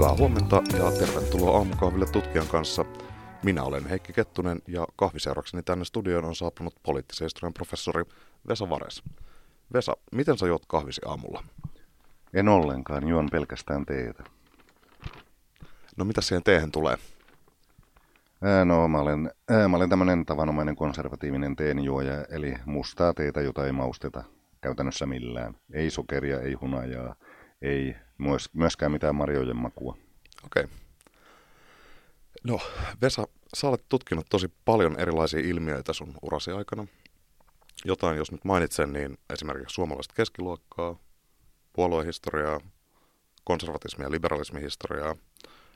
Hyvää huomenta ja tervetuloa aamukahville tutkijan kanssa. Minä olen Heikki Kettunen ja kahviseurakseni tänne studioon on saapunut poliittisen historian professori Vesa Vares. Vesa, miten sä juot kahvisi aamulla? En ollenkaan, juon pelkästään teetä. No mitä siihen teehen tulee? Ää, no mä olen, ää, mä olen tämmöinen tavanomainen konservatiivinen teenjuoja, eli mustaa teetä, jota ei mausteta käytännössä millään. Ei sokeria, ei hunajaa, ei myöskään mitään marjojen makua. Okei. Okay. No, Vesa, sä olet tutkinut tosi paljon erilaisia ilmiöitä sun urasi aikana. Jotain, jos nyt mainitsen, niin esimerkiksi suomalaista keskiluokkaa, puoluehistoriaa, konservatismia ja liberalismihistoriaa.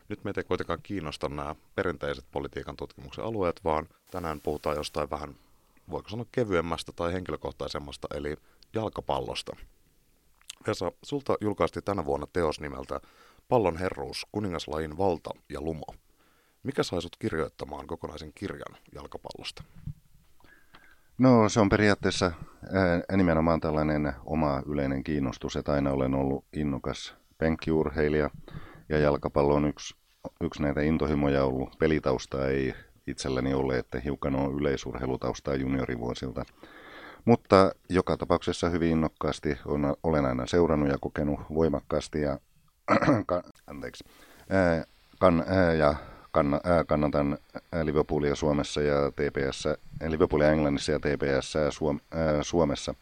Nyt meitä ei kuitenkaan kiinnosta nämä perinteiset politiikan tutkimuksen alueet, vaan tänään puhutaan jostain vähän, voiko sanoa kevyemmästä tai henkilökohtaisemmasta, eli jalkapallosta. Vesa, sulta julkaisti tänä vuonna teos nimeltä Pallon herruus, kuningaslajin valta ja lumo. Mikä sai sut kirjoittamaan kokonaisen kirjan jalkapallosta? No se on periaatteessa ää, nimenomaan tällainen oma yleinen kiinnostus, että aina olen ollut innokas penkkiurheilija ja jalkapallo on yksi, yksi näitä intohimoja ollut. Pelitausta ei itselläni ole, että hiukan on yleisurheilutaustaa juniorivuosilta. Mutta joka tapauksessa hyvin innokkaasti on, olen aina seurannut ja kokenut voimakkaasti ja, ka, anteeksi, ää, kan, ää, ja kann, ää, kannatan Liverpoolia Suomessa ja TPS, Liverpoolia Englannissa ja TPS Suom, ää, Suomessa.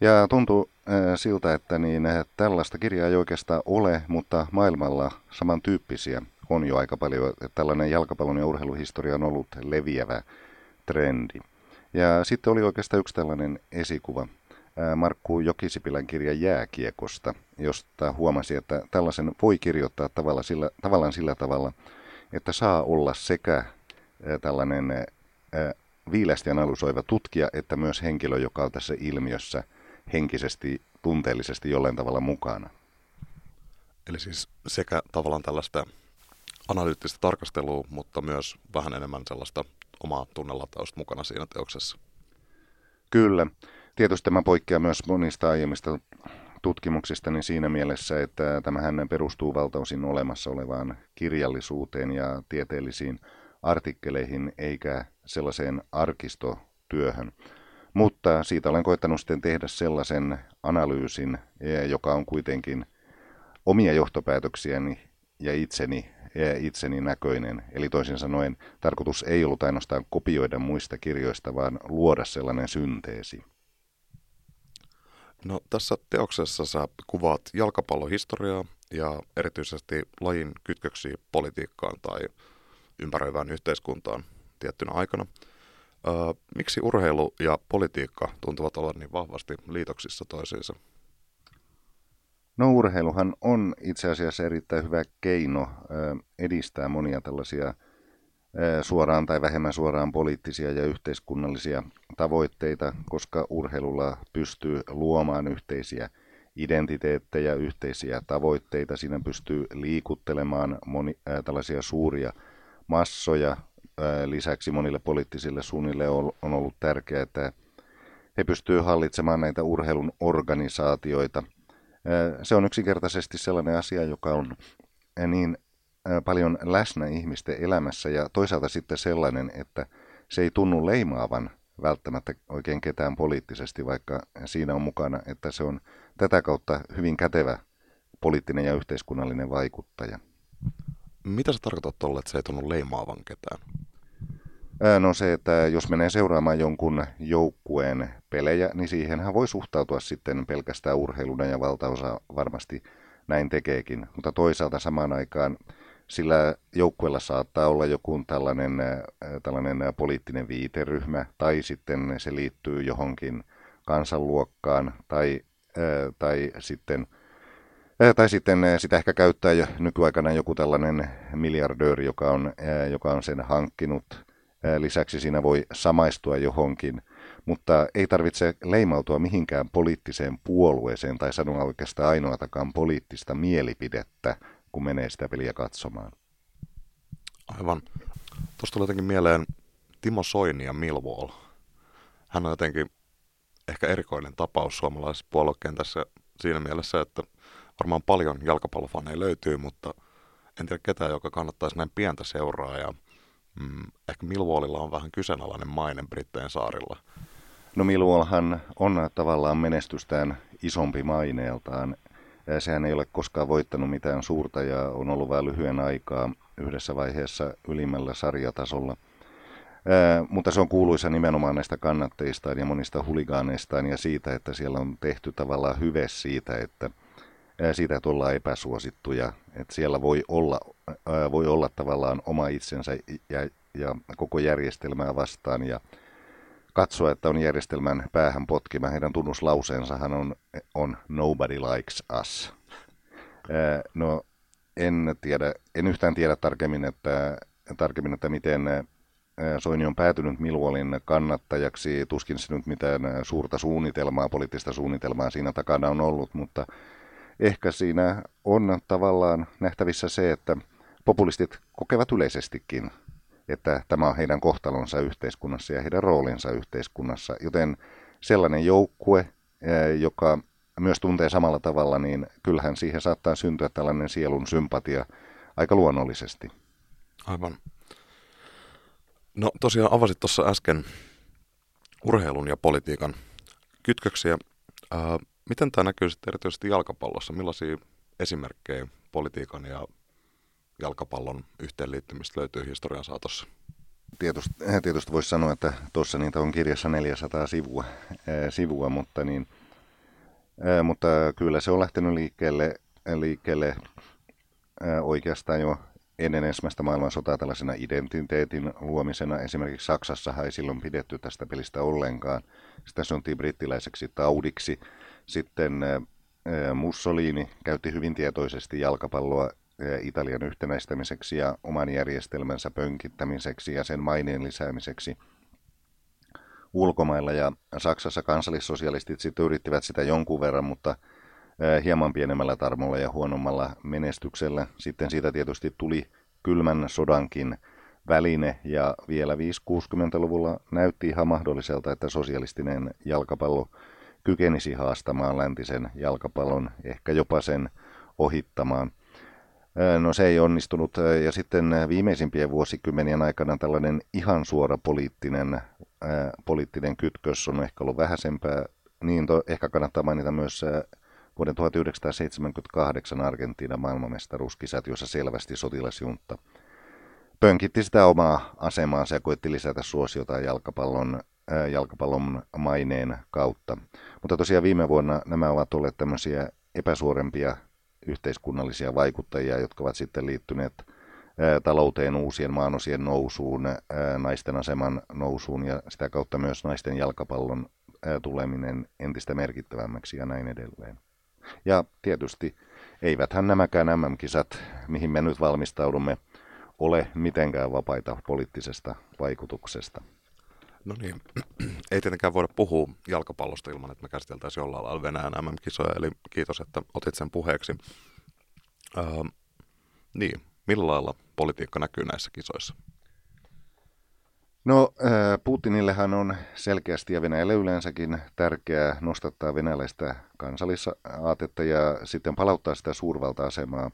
Ja tuntuu ää, siltä, että niin, tällaista kirjaa ei oikeastaan ole, mutta maailmalla samantyyppisiä on jo aika paljon. Tällainen jalkapallon ja urheiluhistoria on ollut leviävä trendi. Ja sitten oli oikeastaan yksi tällainen esikuva, Markku Jokisipilän kirja Jääkiekosta, josta huomasi, että tällaisen voi kirjoittaa tavalla sillä, tavallaan sillä tavalla, että saa olla sekä tällainen viileästi analysoiva tutkija, että myös henkilö, joka on tässä ilmiössä henkisesti, tunteellisesti jollain tavalla mukana. Eli siis sekä tavallaan tällaista analyyttistä tarkastelua, mutta myös vähän enemmän sellaista omaa tunnelatausta mukana siinä teoksessa. Kyllä. Tietysti tämä poikkeaa myös monista aiemmista tutkimuksista niin siinä mielessä, että tämähän perustuu valtaosin olemassa olevaan kirjallisuuteen ja tieteellisiin artikkeleihin eikä sellaiseen arkistotyöhön. Mutta siitä olen koittanut sitten tehdä sellaisen analyysin, joka on kuitenkin omia johtopäätöksiäni ja itseni itseni näköinen. Eli toisin sanoen tarkoitus ei ollut ainoastaan kopioida muista kirjoista, vaan luoda sellainen synteesi. No, tässä teoksessa sä kuvaat jalkapallohistoriaa ja erityisesti lajin kytköksiä politiikkaan tai ympäröivään yhteiskuntaan tiettynä aikana. Öö, miksi urheilu ja politiikka tuntuvat olla niin vahvasti liitoksissa toisiinsa? No urheiluhan on itse asiassa erittäin hyvä keino edistää monia tällaisia suoraan tai vähemmän suoraan poliittisia ja yhteiskunnallisia tavoitteita, koska urheilulla pystyy luomaan yhteisiä identiteettejä, yhteisiä tavoitteita. Siinä pystyy liikuttelemaan moni, äh, tällaisia suuria massoja. Äh, lisäksi monille poliittisille suunnille on, on ollut tärkeää, että he pystyvät hallitsemaan näitä urheilun organisaatioita – se on yksinkertaisesti sellainen asia, joka on niin paljon läsnä ihmisten elämässä ja toisaalta sitten sellainen, että se ei tunnu leimaavan välttämättä oikein ketään poliittisesti, vaikka siinä on mukana, että se on tätä kautta hyvin kätevä poliittinen ja yhteiskunnallinen vaikuttaja. Mitä sä tarkoitat tuolla, että se ei tunnu leimaavan ketään? No se, että jos menee seuraamaan jonkun joukkueen pelejä, niin siihenhän voi suhtautua sitten pelkästään urheiluna ja valtaosa varmasti näin tekeekin. Mutta toisaalta samaan aikaan sillä joukkueella saattaa olla joku tällainen, tällainen poliittinen viiteryhmä tai sitten se liittyy johonkin kansanluokkaan tai, tai sitten tai sitten sitä ehkä käyttää jo nykyaikana joku tällainen miljardööri, joka on, joka on sen hankkinut Lisäksi siinä voi samaistua johonkin, mutta ei tarvitse leimautua mihinkään poliittiseen puolueeseen tai sanoa oikeastaan ainoatakaan poliittista mielipidettä, kun menee sitä peliä katsomaan. Aivan. Tuosta tuli jotenkin mieleen Timo Soini ja Millwall. Hän on jotenkin ehkä erikoinen tapaus suomalaisessa puoluekentässä siinä mielessä, että varmaan paljon jalkapallofaneja löytyy, mutta en tiedä ketään, joka kannattaisi näin pientä seuraa ja mm, ehkä Millwallilla on vähän kyseenalainen maine Britteen saarilla. No Millwallhan on tavallaan menestystään isompi maineeltaan. Sehän ei ole koskaan voittanut mitään suurta ja on ollut vain lyhyen aikaa yhdessä vaiheessa ylimmällä sarjatasolla. Ää, mutta se on kuuluisa nimenomaan näistä kannatteistaan ja monista huligaaneistaan ja siitä, että siellä on tehty tavallaan hyve siitä, että siitä, että ollaan epäsuosittuja. Että siellä voi olla, voi olla tavallaan oma itsensä ja, ja koko järjestelmää vastaan ja katsoa, että on järjestelmän päähän potkima. Heidän tunnuslauseensahan on, on nobody likes us. No en, tiedä, en yhtään tiedä tarkemmin, että, tarkemmin, että miten Soini on päätynyt Milwallin kannattajaksi. Tuskin se nyt mitään suurta suunnitelmaa, poliittista suunnitelmaa siinä takana on ollut, mutta ehkä siinä on tavallaan nähtävissä se, että populistit kokevat yleisestikin, että tämä on heidän kohtalonsa yhteiskunnassa ja heidän roolinsa yhteiskunnassa. Joten sellainen joukkue, joka myös tuntee samalla tavalla, niin kyllähän siihen saattaa syntyä tällainen sielun sympatia aika luonnollisesti. Aivan. No tosiaan avasit tuossa äsken urheilun ja politiikan kytköksiä. Ää, miten tämä näkyy sitten erityisesti jalkapallossa? Millaisia esimerkkejä politiikan ja jalkapallon yhteenliittymistä löytyy historian saatossa? Tietysti, tietysti voisi sanoa, että tuossa niitä on kirjassa 400 sivua, ää, sivua mutta niin, mutta kyllä se on lähtenyt liikkeelle, liikkeelle oikeastaan jo ennen ensimmäistä maailmansotaa tällaisena identiteetin luomisena. Esimerkiksi Saksassa ei silloin pidetty tästä pelistä ollenkaan. Sitä sanottiin brittiläiseksi taudiksi. Sitten Mussolini käytti hyvin tietoisesti jalkapalloa Italian yhtenäistämiseksi ja oman järjestelmänsä pönkittämiseksi ja sen maineen lisäämiseksi – ulkomailla ja Saksassa kansallissosialistit sitten yrittivät sitä jonkun verran, mutta hieman pienemmällä tarmolla ja huonommalla menestyksellä. Sitten siitä tietysti tuli kylmän sodankin väline ja vielä 5-60-luvulla näytti ihan mahdolliselta, että sosialistinen jalkapallo kykenisi haastamaan läntisen jalkapallon, ehkä jopa sen ohittamaan. No se ei onnistunut ja sitten viimeisimpien vuosikymmenien aikana tällainen ihan suora poliittinen, poliittinen kytkös on ehkä ollut vähäisempää. Niin to, ehkä kannattaa mainita myös vuoden 1978 Argentiinan maailmanmestaruuskisat, jossa selvästi sotilasjuntta pönkitti sitä omaa asemaansa ja koitti lisätä suosiota jalkapallon, jalkapallon maineen kautta. Mutta tosiaan viime vuonna nämä ovat olleet tämmöisiä epäsuorempia yhteiskunnallisia vaikuttajia, jotka ovat sitten liittyneet talouteen, uusien maanosien nousuun, naisten aseman nousuun ja sitä kautta myös naisten jalkapallon tuleminen entistä merkittävämmäksi ja näin edelleen. Ja tietysti eiväthän nämäkään MM-kisat, mihin me nyt valmistaudumme, ole mitenkään vapaita poliittisesta vaikutuksesta. No niin, ei tietenkään voida puhua jalkapallosta ilman, että me käsiteltäisiin jollain lailla Venäjän MM-kisoja, eli kiitos, että otit sen puheeksi. Öö, niin, millä lailla politiikka näkyy näissä kisoissa? No, Putinillehan on selkeästi ja Venäjälle yleensäkin tärkeää nostattaa venäläistä kansallisaatetta ja sitten palauttaa sitä suurvalta-asemaa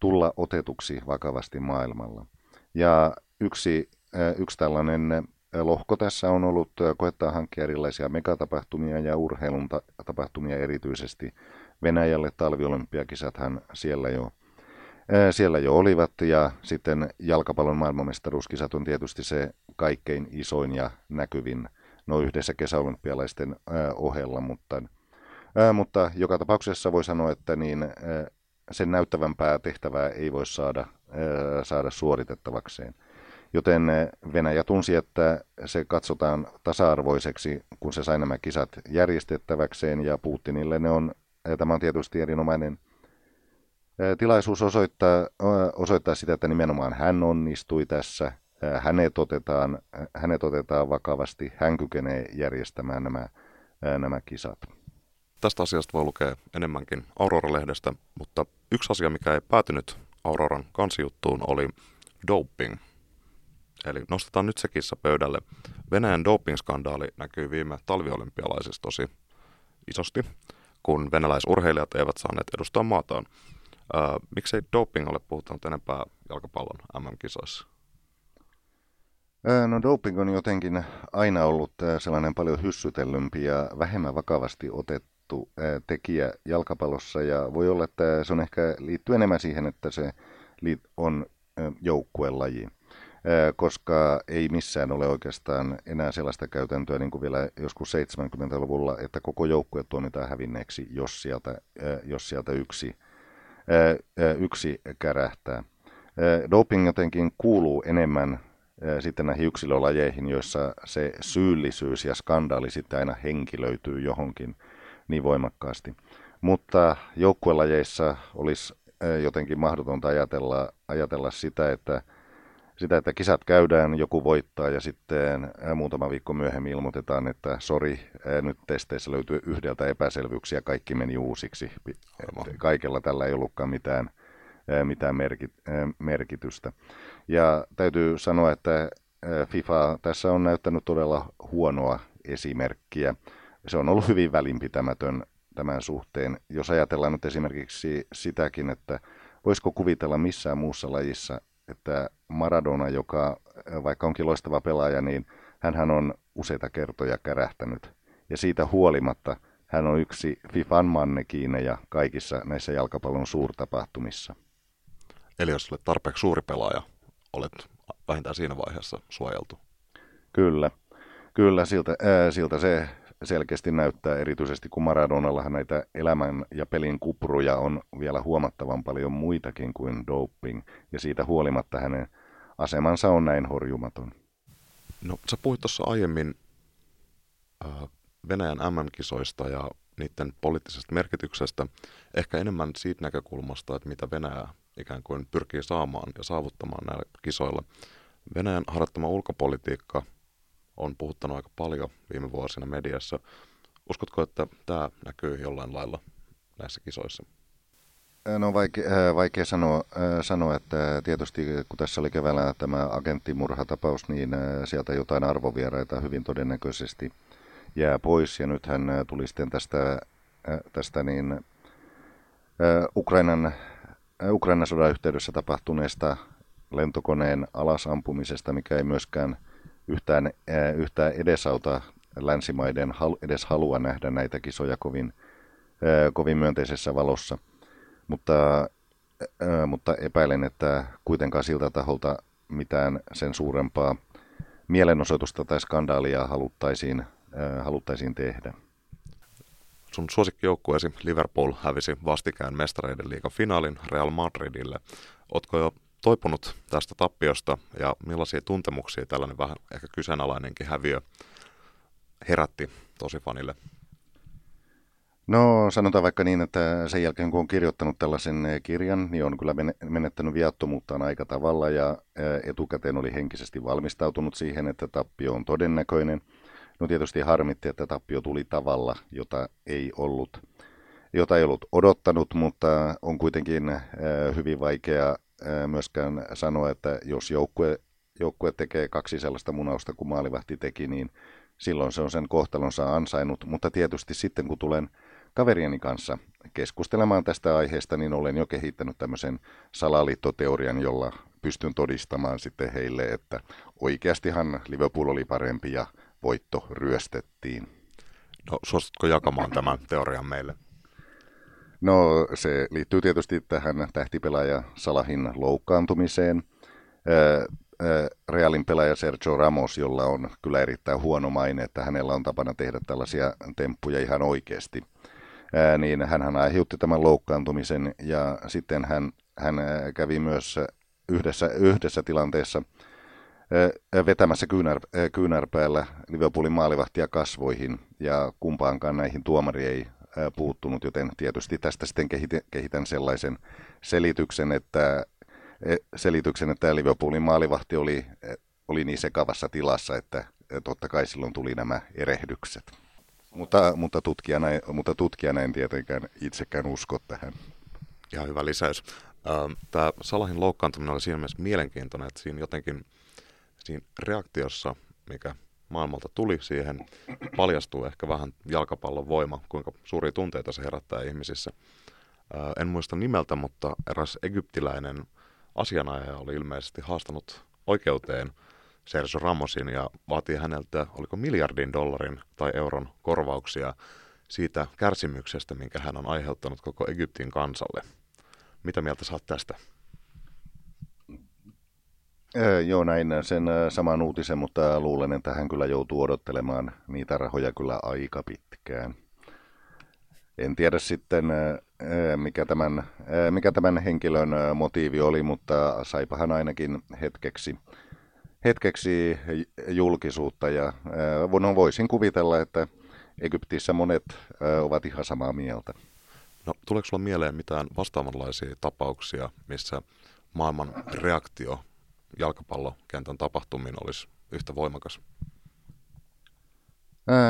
tulla otetuksi vakavasti maailmalla. Ja yksi, yksi tällainen lohko tässä on ollut koettaa hankkia erilaisia megatapahtumia ja urheilun tapahtumia erityisesti Venäjälle. Talviolympiakisathan siellä jo, siellä jo olivat ja sitten jalkapallon maailmanmestaruuskisat on tietysti se kaikkein isoin ja näkyvin no yhdessä kesäolympialaisten ohella, mutta, mutta joka tapauksessa voi sanoa, että niin sen näyttävämpää tehtävää ei voi saada, saada suoritettavakseen. Joten eh, Venäjä tunsi, että se katsotaan tasa-arvoiseksi, kun se sai nämä kisat järjestettäväkseen, ja Putinille ne on, tämä on tietysti erinomainen eh, tilaisuus osoittaa, osoittaa sitä, että nimenomaan hän onnistui tässä, eh, hänet otetaan, hänet otetaan vakavasti, hän kykenee järjestämään nämä, nämä kisat. Tästä asiasta voi lukea enemmänkin Aurora-lehdestä, mutta yksi asia, mikä ei päätynyt Auroran kansijuttuun, oli doping. Eli nostetaan nyt se kissa pöydälle. Venäjän dopingskandaali näkyy viime talviolympialaisissa tosi isosti, kun venäläisurheilijat eivät saaneet edustaa maataan Öö, miksei doping ole puhuttanut enempää jalkapallon MM-kisoissa? No doping on jotenkin aina ollut sellainen paljon hyssytellympi ja vähemmän vakavasti otettu tekijä jalkapallossa ja voi olla, että se on ehkä liittyy enemmän siihen, että se on joukkuelaji koska ei missään ole oikeastaan enää sellaista käytäntöä niin kuin vielä joskus 70-luvulla, että koko joukkue tuomitaan hävinneeksi, jos sieltä, jos sieltä yksi, yksi kärähtää. Doping jotenkin kuuluu enemmän sitten näihin yksilölajeihin, joissa se syyllisyys ja skandaali sitten aina henkilöityy johonkin niin voimakkaasti. Mutta joukkuelajeissa olisi jotenkin mahdotonta ajatella, ajatella sitä, että sitä, että kisat käydään, joku voittaa ja sitten muutama viikko myöhemmin ilmoitetaan, että sori, nyt testeissä löytyy yhdeltä epäselvyyksiä, kaikki meni uusiksi. Kaikella tällä ei ollutkaan mitään, mitään merkitystä. Ja täytyy sanoa, että FIFA tässä on näyttänyt todella huonoa esimerkkiä. Se on ollut hyvin välinpitämätön tämän suhteen. Jos ajatellaan nyt esimerkiksi sitäkin, että voisiko kuvitella missään muussa lajissa, että Maradona, joka vaikka onkin loistava pelaaja, niin hän on useita kertoja kärähtänyt. Ja siitä huolimatta hän on yksi FIFAn mannekiineja kaikissa näissä jalkapallon suurtapahtumissa. Eli jos olet tarpeeksi suuri pelaaja, olet vähintään siinä vaiheessa suojeltu. Kyllä, kyllä siltä, ää, siltä se selkeästi näyttää, erityisesti kun Maradonallahan näitä elämän ja pelin kupruja on vielä huomattavan paljon muitakin kuin doping, ja siitä huolimatta hänen asemansa on näin horjumaton. No, sä puhuit tuossa aiemmin äh, Venäjän MM-kisoista ja niiden poliittisesta merkityksestä, ehkä enemmän siitä näkökulmasta, että mitä Venäjä ikään kuin pyrkii saamaan ja saavuttamaan näillä kisoilla. Venäjän harjoittama ulkopolitiikka on puhuttanut aika paljon viime vuosina mediassa. Uskotko, että tämä näkyy jollain lailla näissä kisoissa? No vaikea, vaikea sanoa, sanoa, että tietysti kun tässä oli keväällä tämä agenttimurhatapaus, niin sieltä jotain arvovieraita hyvin todennäköisesti jää pois. Ja nythän tuli sitten tästä, tästä niin, Ukrainan, Ukrainan sodan yhteydessä tapahtuneesta lentokoneen alasampumisesta, mikä ei myöskään yhtään, yhtään edesauta länsimaiden edes halua nähdä näitä kisoja kovin, kovin myönteisessä valossa. Mutta, mutta epäilen, että kuitenkaan siltä taholta mitään sen suurempaa mielenosoitusta tai skandaalia haluttaisiin, haluttaisiin tehdä. Sun suosikkijoukkueesi Liverpool hävisi vastikään mestareiden liigan finaalin Real Madridille. Ootko jo toipunut tästä tappiosta ja millaisia tuntemuksia tällainen vähän ehkä kyseenalainenkin häviö herätti tosi fanille? No sanotaan vaikka niin, että sen jälkeen kun on kirjoittanut tällaisen eh, kirjan, niin on kyllä menettänyt viattomuuttaan aika tavalla ja eh, etukäteen oli henkisesti valmistautunut siihen, että tappio on todennäköinen. No tietysti harmitti, että tappio tuli tavalla, jota ei ollut, jota ei ollut odottanut, mutta on kuitenkin eh, hyvin vaikea myöskään sanoa, että jos joukkue, joukkue tekee kaksi sellaista munausta kuin maalivahti teki, niin silloin se on sen kohtalonsa ansainnut. Mutta tietysti sitten kun tulen kaverieni kanssa keskustelemaan tästä aiheesta, niin olen jo kehittänyt tämmöisen salaliittoteorian, jolla pystyn todistamaan sitten heille, että oikeastihan Liverpool oli parempi ja voitto ryöstettiin. No, suositko jakamaan tämän teorian meille? No se liittyy tietysti tähän tähtipelaaja Salahin loukkaantumiseen. Realin pelaaja Sergio Ramos, jolla on kyllä erittäin huono maine, että hänellä on tapana tehdä tällaisia temppuja ihan oikeasti. Niin hän aiheutti tämän loukkaantumisen ja sitten hän, hän kävi myös yhdessä, yhdessä tilanteessa vetämässä kyynär, kyynärpäällä Liverpoolin maalivahtia kasvoihin ja kumpaankaan näihin tuomari ei puuttunut, joten tietysti tästä sitten kehitän sellaisen selityksen, että, e, selityksen, että Liverpoolin maalivahti oli, e, oli niin sekavassa tilassa, että totta kai silloin tuli nämä erehdykset. Mutta, mutta, tutkijana, mutta tutkijana en tietenkään itsekään usko tähän. Ihan hyvä lisäys. Tämä Salahin loukkaantuminen oli siinä mielessä mielenkiintoinen, että siinä jotenkin siinä reaktiossa, mikä maailmalta tuli siihen, paljastuu ehkä vähän jalkapallon voima, kuinka suuria tunteita se herättää ihmisissä. En muista nimeltä, mutta eräs egyptiläinen asianajaja oli ilmeisesti haastanut oikeuteen Sergio Ramosin ja vaatii häneltä, oliko miljardin dollarin tai euron korvauksia siitä kärsimyksestä, minkä hän on aiheuttanut koko Egyptin kansalle. Mitä mieltä saat tästä? Joo, näin sen saman uutisen, mutta luulen, että hän kyllä joutuu odottelemaan niitä rahoja kyllä aika pitkään. En tiedä sitten, mikä tämän, mikä tämän henkilön motiivi oli, mutta saipa hän ainakin hetkeksi, hetkeksi julkisuutta. Ja no, voisin kuvitella, että Egyptissä monet ovat ihan samaa mieltä. No, tuleeko sinulla mieleen mitään vastaavanlaisia tapauksia, missä maailman reaktio jalkapallokentän tapahtumiin olisi yhtä voimakas?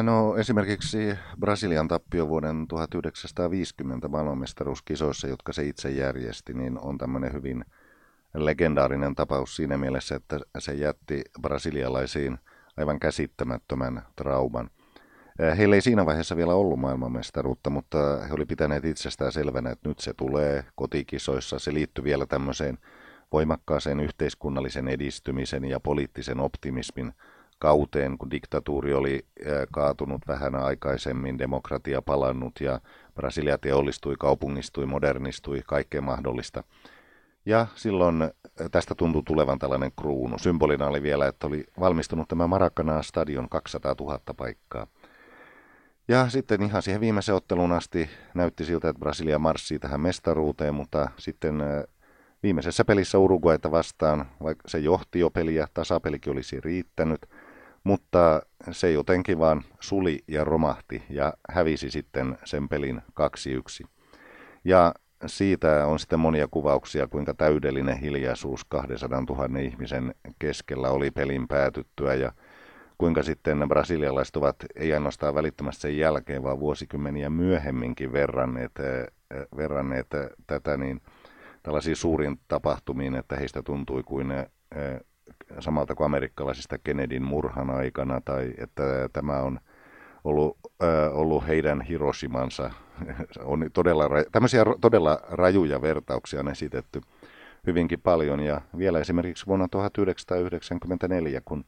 No esimerkiksi Brasilian tappio vuoden 1950 maailmanmestaruuskisoissa, jotka se itse järjesti, niin on tämmöinen hyvin legendaarinen tapaus siinä mielessä, että se jätti brasilialaisiin aivan käsittämättömän trauman. Heillä ei siinä vaiheessa vielä ollut maailmanmestaruutta, mutta he oli pitäneet itsestään selvänä, että nyt se tulee kotikisoissa. Se liittyy vielä tämmöiseen voimakkaaseen yhteiskunnallisen edistymisen ja poliittisen optimismin kauteen, kun diktatuuri oli kaatunut vähän aikaisemmin, demokratia palannut ja Brasilia teollistui, kaupungistui, modernistui, kaikkea mahdollista. Ja silloin tästä tuntui tulevan tällainen kruunu. Symbolina oli vielä, että oli valmistunut tämä Maracanã stadion 200 000 paikkaa. Ja sitten ihan siihen viimeiseen otteluun asti näytti siltä, että Brasilia marssii tähän mestaruuteen, mutta sitten viimeisessä pelissä Uruguayta vastaan, vaikka se johti jo peliä, tasapelikin olisi riittänyt, mutta se jotenkin vaan suli ja romahti ja hävisi sitten sen pelin 2-1. Ja siitä on sitten monia kuvauksia, kuinka täydellinen hiljaisuus 200 000 ihmisen keskellä oli pelin päätyttyä ja kuinka sitten brasilialaiset ovat ei ainoastaan välittömästi sen jälkeen, vaan vuosikymmeniä myöhemminkin verranneet, verranneet tätä niin tällaisiin suuriin tapahtumiin, että heistä tuntui kuin samalta kuin amerikkalaisista Kennedyn murhan aikana, tai että tämä on ollut, ollut heidän Hiroshimansa. on todella, tämmöisiä todella rajuja vertauksia on esitetty hyvinkin paljon, ja vielä esimerkiksi vuonna 1994, kun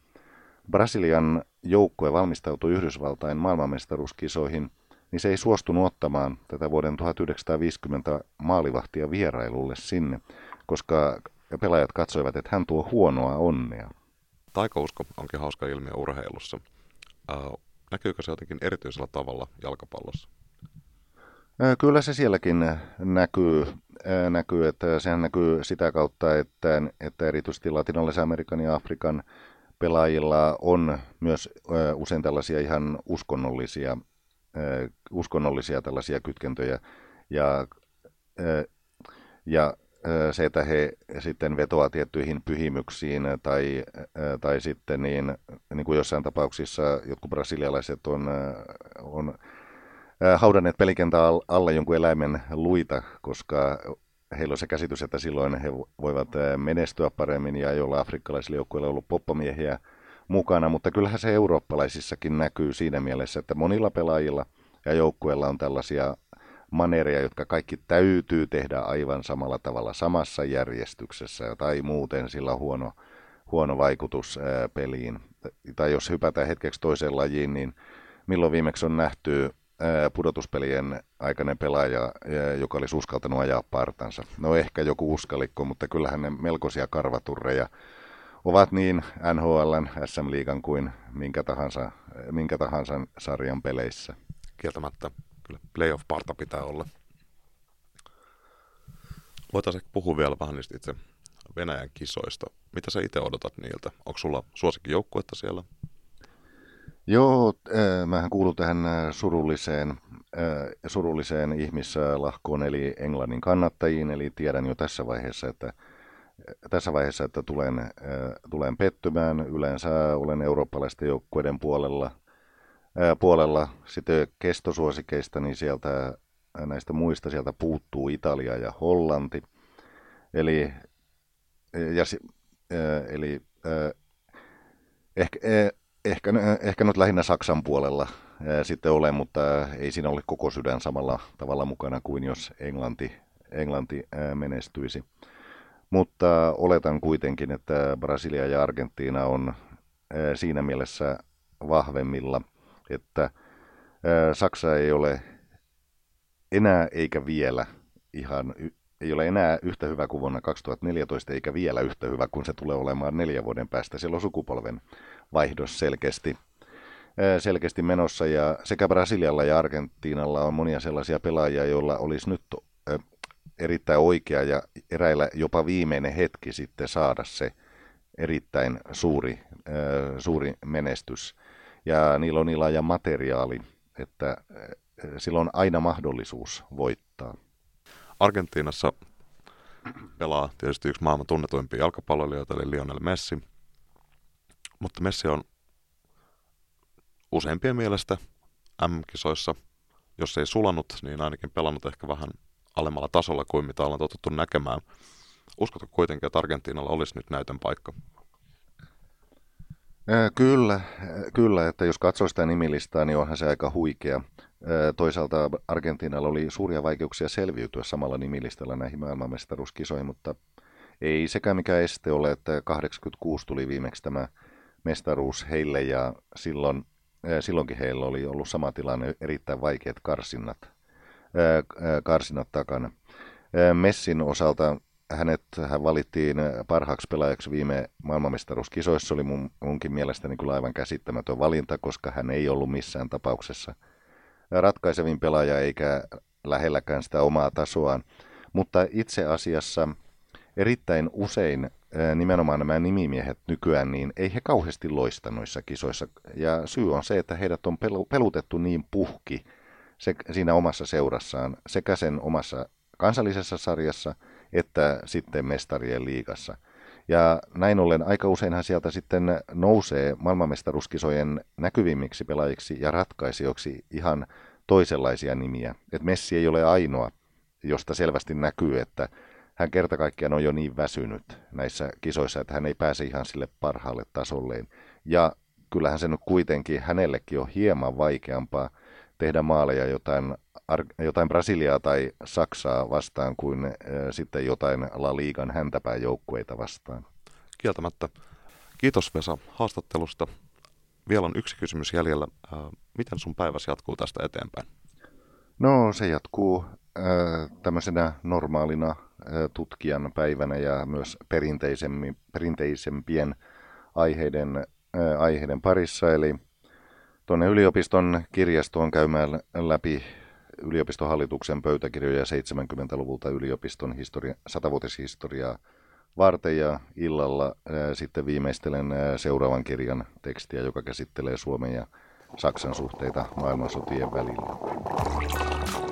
Brasilian joukkue valmistautui Yhdysvaltain maailmanmestaruuskisoihin, niin se ei suostunut ottamaan tätä vuoden 1950 maalivahtia vierailulle sinne, koska pelaajat katsoivat, että hän tuo huonoa onnea. Taikausko onkin hauska ilmiö urheilussa. Äh, näkyykö se jotenkin erityisellä tavalla jalkapallossa? Kyllä se sielläkin näkyy, näkyy että sehän näkyy sitä kautta, että, että erityisesti latinalaisen Amerikan ja Afrikan pelaajilla on myös usein tällaisia ihan uskonnollisia, uskonnollisia tällaisia kytkentöjä. Ja, ja se, että he sitten vetoaa tiettyihin pyhimyksiin tai, tai sitten niin, niin kuin jossain tapauksissa jotkut brasilialaiset on, on haudanneet pelikentän alla jonkun eläimen luita, koska heillä on se käsitys, että silloin he voivat menestyä paremmin ja joilla afrikkalaisilla joukkueilla on ollut poppamiehiä mukana, mutta kyllähän se eurooppalaisissakin näkyy siinä mielessä, että monilla pelaajilla ja joukkueilla on tällaisia manereja, jotka kaikki täytyy tehdä aivan samalla tavalla samassa järjestyksessä tai muuten sillä on huono, huono vaikutus peliin. Tai jos hypätään hetkeksi toiseen lajiin, niin milloin viimeksi on nähty pudotuspelien aikainen pelaaja, joka olisi uskaltanut ajaa partansa. No ehkä joku uskalikko, mutta kyllähän ne melkoisia karvaturreja ovat niin NHLn, SM-liigan kuin minkä tahansa, minkä tahansa sarjan peleissä. Kieltämättä kyllä playoff-parta pitää olla. Voitaisiin puhua vielä vähän niistä itse Venäjän kisoista. Mitä sä itse odotat niiltä? Onko sulla suosikkijoukkuetta siellä? Joo, äh, mähän kuulun tähän äh, surulliseen, äh, surulliseen ihmislahkoon, eli Englannin kannattajiin, eli tiedän jo tässä vaiheessa, että tässä vaiheessa, että tulen, tulen pettymään. Yleensä olen eurooppalaisten joukkueiden puolella. puolella. Sitten kestosuosikeista, niin sieltä näistä muista sieltä puuttuu Italia ja Hollanti. Eli, ja, eli ehkä, ehkä, ehkä nyt lähinnä Saksan puolella sitten ole, mutta ei siinä ole koko sydän samalla tavalla mukana kuin jos Englanti, Englanti menestyisi. Mutta oletan kuitenkin, että Brasilia ja Argentiina on siinä mielessä vahvemmilla, että Saksa ei ole enää eikä vielä ihan ei ole enää yhtä hyvä kuin vuonna 2014, eikä vielä yhtä hyvä kuin se tulee olemaan neljän vuoden päästä. Siellä on sukupolven vaihdos selkeästi, selkeästi menossa, ja sekä Brasilialla ja Argentiinalla on monia sellaisia pelaajia, joilla olisi nyt erittäin oikea ja eräillä jopa viimeinen hetki sitten saada se erittäin suuri, suuri menestys. Ja niillä on ila ja materiaali, että sillä on aina mahdollisuus voittaa. Argentiinassa pelaa tietysti yksi maailman tunnetuimpia jalkapalloilijoita, eli Lionel Messi. Mutta Messi on useimpien mielestä M-kisoissa, jos ei sulanut, niin ainakin pelannut ehkä vähän alemmalla tasolla kuin mitä ollaan totuttu näkemään. Uskotko kuitenkin, että Argentiinalla olisi nyt näytön paikka? Kyllä, kyllä, että jos katsoo sitä nimilistaa, niin onhan se aika huikea. Toisaalta Argentiinalla oli suuria vaikeuksia selviytyä samalla nimilistalla näihin maailmanmestaruuskisoihin, mutta ei sekään mikä este ole, että 86 tuli viimeksi tämä mestaruus heille ja silloin, silloinkin heillä oli ollut sama tilanne, erittäin vaikeat karsinnat, karsinnat takana. Messin osalta hänet hän valittiin parhaaksi pelaajaksi viime maailmanmestaruuskisoissa. Se oli mun, munkin mielestäni kyllä aivan käsittämätön valinta, koska hän ei ollut missään tapauksessa ratkaisevin pelaaja eikä lähelläkään sitä omaa tasoaan. Mutta itse asiassa erittäin usein nimenomaan nämä nimimiehet nykyään, niin ei he kauheasti loista noissa kisoissa. Ja syy on se, että heidät on pelutettu niin puhki se, siinä omassa seurassaan, sekä sen omassa kansallisessa sarjassa – että sitten mestarien liigassa. Ja näin ollen aika useinhan sieltä sitten nousee maailmanmestaruuskisojen näkyvimmiksi pelaajiksi ja ratkaisijoiksi ihan toisenlaisia nimiä. Et Messi ei ole ainoa, josta selvästi näkyy, että hän kerta kaikkiaan on jo niin väsynyt näissä kisoissa, että hän ei pääse ihan sille parhaalle tasolleen. Ja kyllähän se nyt kuitenkin hänellekin on hieman vaikeampaa tehdä maaleja jotain jotain Brasiliaa tai Saksaa vastaan kuin äh, sitten jotain La Ligan häntäpään joukkueita vastaan. Kieltämättä. Kiitos Vesa haastattelusta. Vielä on yksi kysymys jäljellä. Äh, miten sun päiväsi jatkuu tästä eteenpäin? No se jatkuu äh, tämmöisenä normaalina tutkijan päivänä ja myös perinteisempien aiheiden, aiheiden parissa. Eli tuonne yliopiston kirjastoon käymään läpi yliopistohallituksen pöytäkirjoja 70-luvulta yliopiston historia, satavuotishistoriaa varten ja illalla ää, sitten viimeistelen ää, seuraavan kirjan tekstiä, joka käsittelee Suomen ja Saksan suhteita maailmansotien välillä.